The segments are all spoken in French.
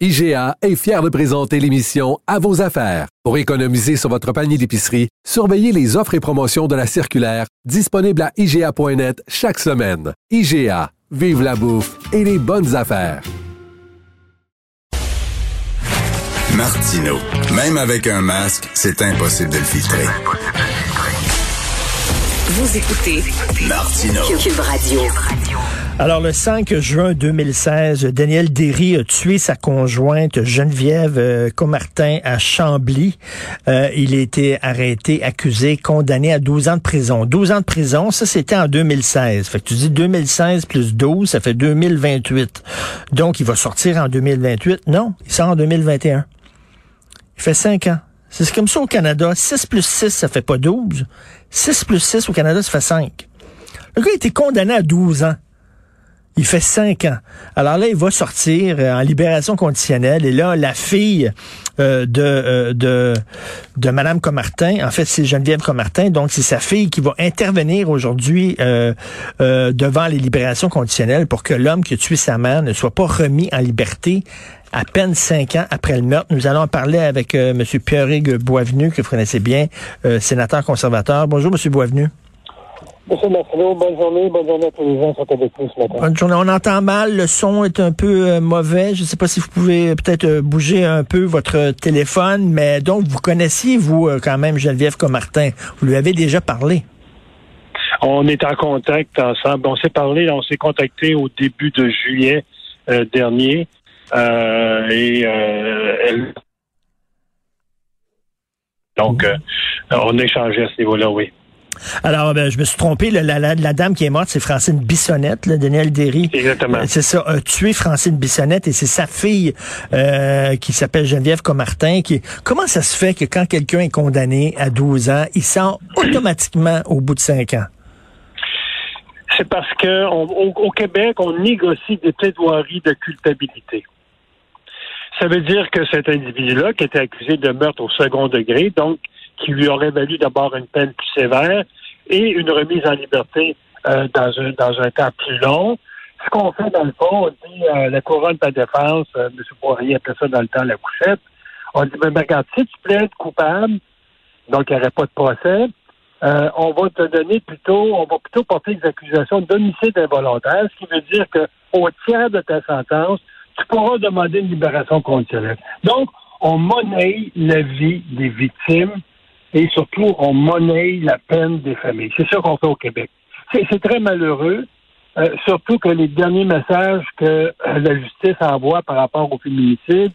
IGA est fier de présenter l'émission À vos affaires. Pour économiser sur votre panier d'épicerie, surveillez les offres et promotions de la circulaire disponible à IGA.net chaque semaine. IGA, vive la bouffe et les bonnes affaires. Martino, même avec un masque, c'est impossible de le filtrer. Vous écoutez Martino. Cube Radio. Alors, le 5 juin 2016, Daniel Derry a tué sa conjointe Geneviève euh, Comartin à Chambly. Euh, il a été arrêté, accusé, condamné à 12 ans de prison. 12 ans de prison, ça c'était en 2016. Fait que tu dis 2016 plus 12, ça fait 2028. Donc, il va sortir en 2028. Non, il sort en 2021. Il fait 5 ans. C'est comme ça au Canada. 6 plus 6, ça fait pas 12. 6 plus 6 au Canada, ça fait 5. Le gars a été condamné à 12 ans. Il fait cinq ans. Alors là, il va sortir euh, en libération conditionnelle. Et là, la fille euh, de, euh, de de Madame Comartin, en fait, c'est Geneviève Comartin, donc c'est sa fille qui va intervenir aujourd'hui devant les libérations conditionnelles pour que l'homme qui a tué sa mère ne soit pas remis en liberté à peine cinq ans après le meurtre. Nous allons en parler avec M. Pierre-Hugues Boisvenu, que vous connaissez bien, sénateur conservateur. Bonjour, M. Boisvenu. Monsieur Marcelo, bonne journée. Bonne journée à tous les gens qui sont avec nous ce matin. Bonne journée. On entend mal. Le son est un peu euh, mauvais. Je ne sais pas si vous pouvez euh, peut-être euh, bouger un peu votre téléphone. Mais donc, vous connaissiez, vous, quand même, Geneviève Comartin. Vous lui avez déjà parlé. On est en contact ensemble. On s'est parlé, on s'est contacté au début de juillet dernier. et elle... Donc, on a échangé à ce niveau-là, oui. Alors, ben, je me suis trompé. La, la, la, dame qui est morte, c'est Francine Bissonnette, là, Daniel Derry. Exactement. C'est ça, a tué Francine Bissonnette et c'est sa fille euh, qui s'appelle Geneviève Comartin. Qui... Comment ça se fait que quand quelqu'un est condamné à 12 ans, il sort automatiquement au bout de 5 ans? C'est parce que au, Québec, on négocie des plaidoiries de culpabilité. Ça veut dire que cet individu-là, qui était accusé de meurtre au second degré, donc qui lui aurait valu d'abord une peine plus sévère et une remise en liberté euh, dans, un, dans un temps plus long. Ce qu'on fait dans le fond, on dit euh, la couronne de défense, euh, M. Poirier appelait ça dans le temps la couchette. On dit, mais regarde, si tu plaides coupable, donc il n'y aurait pas de procès, on va te donner plutôt, on va plutôt porter des accusations d'homicide involontaire, ce qui veut dire qu'au tiers de ta sentence, tu pourras demander une libération conditionnelle. Donc, on monnaie la vie des victimes et surtout, on monnaie la peine des familles. C'est ça qu'on fait au Québec. C'est très malheureux, euh, surtout que les derniers messages que euh, la justice envoie par rapport au féminicide,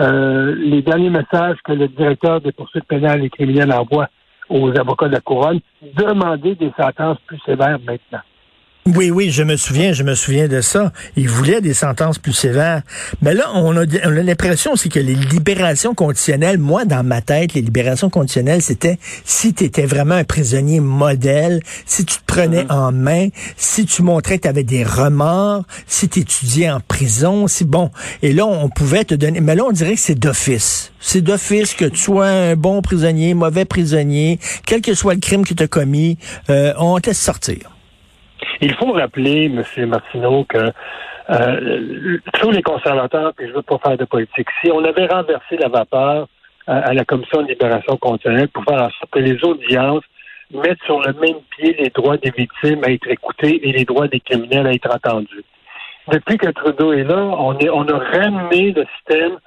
euh, les derniers messages que le directeur des poursuites pénales et criminelles envoie aux avocats de la couronne, demander des sentences plus sévères maintenant. Oui, oui, je me souviens, je me souviens de ça. Il voulait des sentences plus sévères. Mais là, on a, on a l'impression aussi que les libérations conditionnelles, moi, dans ma tête, les libérations conditionnelles, c'était si tu étais vraiment un prisonnier modèle, si tu te prenais mm-hmm. en main, si tu montrais que tu avais des remords, si tu étudiais en prison, si bon. Et là, on pouvait te donner. Mais là, on dirait que c'est d'office. C'est d'office que tu sois un bon prisonnier, mauvais prisonnier, quel que soit le crime que tu as commis, euh, on te laisse sortir. Il faut rappeler, M. Martineau, que euh, tous les conservateurs, puis je veux pas faire de politique, si on avait renversé la vapeur à, la Commission de libération conditionnelle pour faire en sorte que les audiences mettent sur le même pied les droits des victimes à être écoutés et les droits des criminels à être entendus. Depuis que Trudeau est là, on, est, on a ramené le système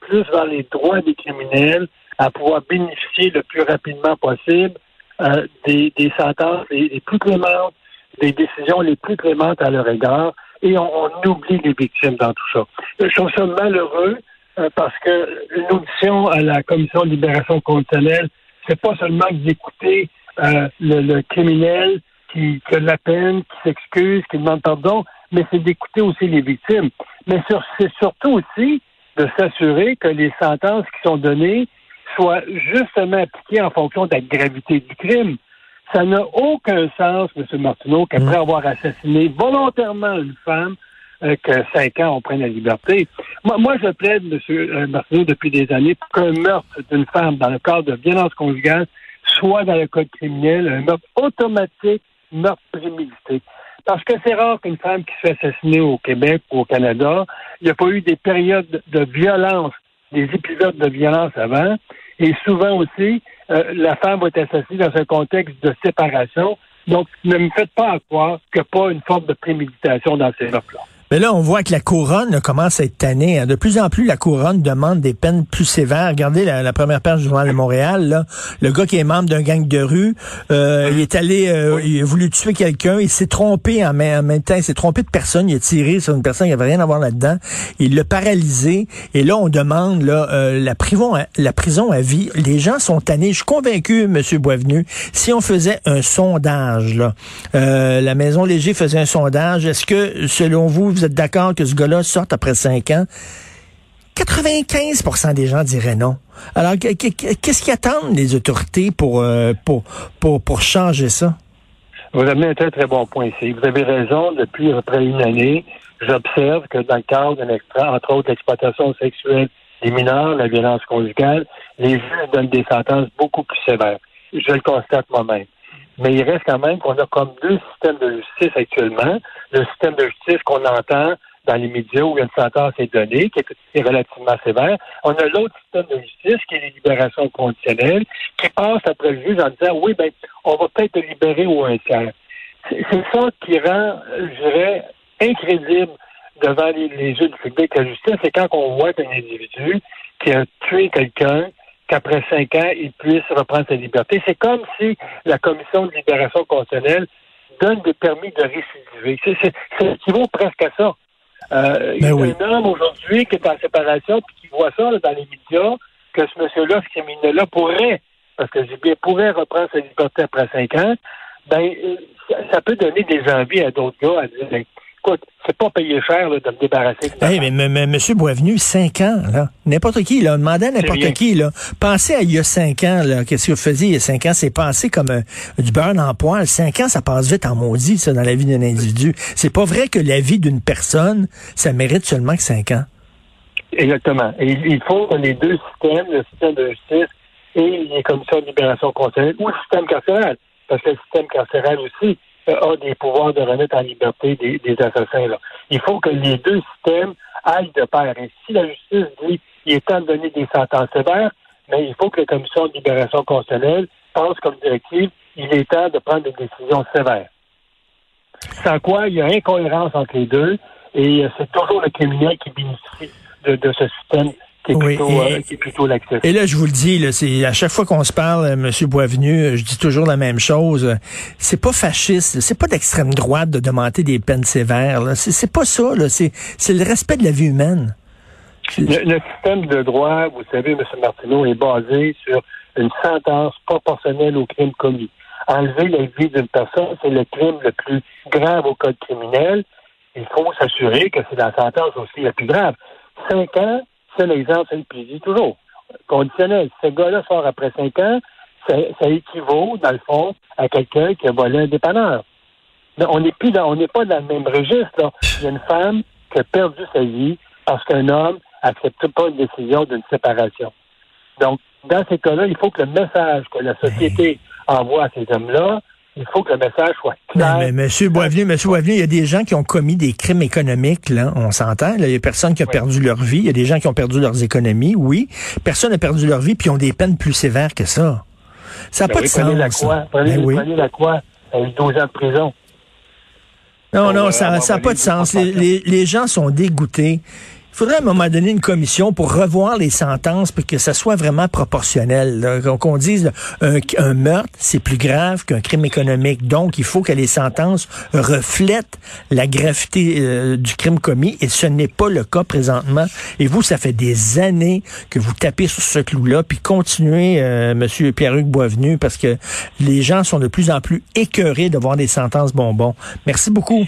plus vers les droits des criminels à pouvoir bénéficier le plus rapidement possible euh, des, des sentences les plus clémentes, des décisions les plus clémentes à leur égard et on, oublie les victimes dans tout ça. Je trouve ça malheureux euh, parce que une audition à la Commission de libération conditionnelle, c'est pas seulement d'écouter euh, le, criminel qui, qui, a de la peine, qui s'excuse, qui demande pardon, mais c'est d'écouter aussi les victimes. Mais c'est surtout aussi de s'assurer que les sentences qui sont données soient justement appliquées en fonction de la gravité du crime. Ça n'a aucun sens, M. Martineau, qu'après mm. avoir assassiné volontairement une femme, euh, que cinq ans, on prenne la liberté. Moi, moi je plaide, M. Euh, Martineau, depuis des années, pour qu'un meurtre d'une femme dans le cadre de violence conjugale soit dans le code criminel un meurtre automatique, meurtre prémédité. Parce que c'est rare qu'une femme qui se fait assassiner au Québec ou au Canada, il n'y a pas eu des périodes de violence, des épisodes de violence avant. Et souvent aussi, euh, la femme va être assassinée dans un contexte de séparation. Donc, ne me faites pas croire qu'il n'y a pas une forme de préméditation dans ces meurtres-là. Mais là, on voit que la couronne commence à être tannée. Hein. De plus en plus, la couronne demande des peines plus sévères. Regardez la, première page du Journal de Montréal. Là. Le gars qui est membre d'un gang de rue, euh, il est allé, euh, il a voulu tuer quelqu'un. Il s'est trompé en même, temps. Il s'est trompé de personne. Il a tiré sur une personne qui avait rien à voir là-dedans. Il l'a paralysé. Et là, on demande là, euh, la, prison, la prison à vie. Les gens sont tannés. Je suis convaincu, Monsieur Boisvenu, si on faisait un sondage, là, la Maison Léger faisait un sondage, est-ce que, selon vous, vous êtes d'accord que ce gars-là sorte après cinq ans? 95% des gens diraient non. Alors, qu'est-ce qui attendent les autorités pour, euh, pour, pour, pour changer ça? Vous avez un très, très bon point ici. Vous avez raison. Depuis près une année, j'observe que dans le cadre d'un entre autres l'exploitation sexuelle des mineurs, la violence conjugale, les juges donnent des sentences beaucoup plus sévères. Je le constate moi-même mais il reste quand même qu'on a comme deux systèmes de justice actuellement. Le système de justice qu'on entend dans les médias où une sentence est donnée, qui est relativement sévère. On a l'autre système de justice, qui est les libérations conditionnelles, qui passe après le juge en disant, oui, ben, on va peut-être libérer ou un tiers. C'est ça qui rend, je dirais, incrédible devant les, les juges publics la justice, c'est quand on voit un individu qui a tué quelqu'un, qu'après cinq ans, il puisse reprendre sa liberté. C'est comme si la commission de libération conditionnelle donne des permis de récidiver. C'est équivaut presque à ça. Euh, il y a ben un homme aujourd'hui qui est en séparation puis qui voit ça dans les médias que ce monsieur-là, ce criminel-là pourrait, parce que bien pourrait reprendre sa liberté après cinq ans. Ben, euh, ça, peut donner des envies à d'autres gars à dire ben, écoute, c'est pas payé cher de me débarrasser de hey, mais, mais, M. Boisvenu, cinq ans, là. N'importe qui, là. Demandez à n'importe qui, là. Pensez à il y a cinq ans, là. Qu'est-ce que vous faisiez il y a cinq ans? C'est penser comme euh, du beurre en poil. Cinq ans, ça passe vite en maudit, ça, dans la vie d'un individu. C'est pas vrai que la vie d'une personne, ça mérite seulement que cinq ans. Exactement. Et il faut que les deux systèmes, le système de justice et les commissions de libération conseillère, ou le système carcéral, parce que le système carcéral aussi, a des pouvoirs de remettre en liberté des, assassins. Là. Il faut que les deux systèmes aillent de pair. Et si la justice dit qu'il est temps de donner des sentences sévères, mais il faut que la commission de libération constitutionnelle pense comme directive il est temps de prendre des décisions sévères. Sans quoi, il y a incohérence entre les deux et c'est toujours le criminel qui bénéficie de ce système qui est, plutôt, et, euh, plutôt Et là, je vous le dis, là, c'est à chaque fois qu'on se parle, euh, M. Boisvenu, euh, je dis toujours la même chose. C'est pas fasciste, c'est pas d'extrême droite de demander des peines sévères. C'est pas ça. C'est le respect de la vie humaine. Le, système de droit, vous savez, M. Martineau, est basé sur une sentence proportionnelle au crime commis. Enlever la vie d'une personne, c'est le crime le plus grave au code criminel. Il faut s'assurer que c'est la sentence aussi la plus grave. Cinq ans, c'est l'exemple, c'est le dis toujours. Conditionnel. Ce gars-là sort après cinq ans, ça, équivaut, dans le fond, à quelqu'un qui a volé un dépanneur. Mais on n'est plus dans, on n'est pas dans le même registre. Il y a une femme qui a perdu sa vie parce qu'un homme n'accepte pas une décision d'une séparation. Donc, dans ces cas-là, il faut que le message que la société envoie à ces hommes-là il faut que le message soit clair. Mais, Monsieur Boisvenu, Monsieur Boisvenu, il y a des gens qui ont commis des crimes économiques, là, on s'entend. Il y a personne qui a perdu leur vie. Il y a des gens qui ont perdu leurs économies, oui. Personne n'a perdu leur vie, puis ont des peines plus sévères que ça. Ça n'a ben pas de sens. La quoi, prenez, ben oui. prenez la quoi, 12 ans de prison. Non, non, ça n'a pas de sens. Les, les gens sont dégoûtés. Il faudrait à un moment donné une commission pour revoir les sentences pour que ça soit vraiment proportionnel. Qu'on dise un, un meurtre, c'est plus grave qu'un crime économique. Donc, il faut que les sentences reflètent la gravité euh, du crime commis et ce n'est pas le cas présentement. Et vous, ça fait des années que vous tapez sur ce clou-là, puis continuez, euh, Monsieur Pierre-Hugues Boisvenu, parce que les gens sont de plus en plus écœurés de voir des sentences bonbons. Merci beaucoup.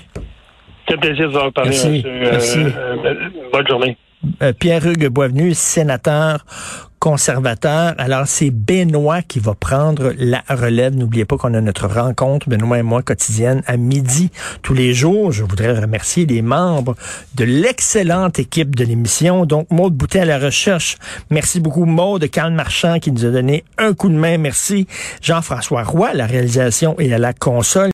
C'est plaisir de vous en parler. Merci. Euh, Merci. Euh, bonne journée. euh, Pierre-Hugues Boisvenu, sénateur conservateur. Alors, c'est Benoît qui va prendre la relève. N'oubliez pas qu'on a notre rencontre, Benoît et moi, quotidienne, à midi tous les jours. Je voudrais remercier les membres de l'excellente équipe de l'émission. Donc, Maude Boutet à la recherche. Merci beaucoup, Maude. Carl Marchand qui nous a donné un coup de main. Merci. Jean-François Roy à la réalisation et à la console.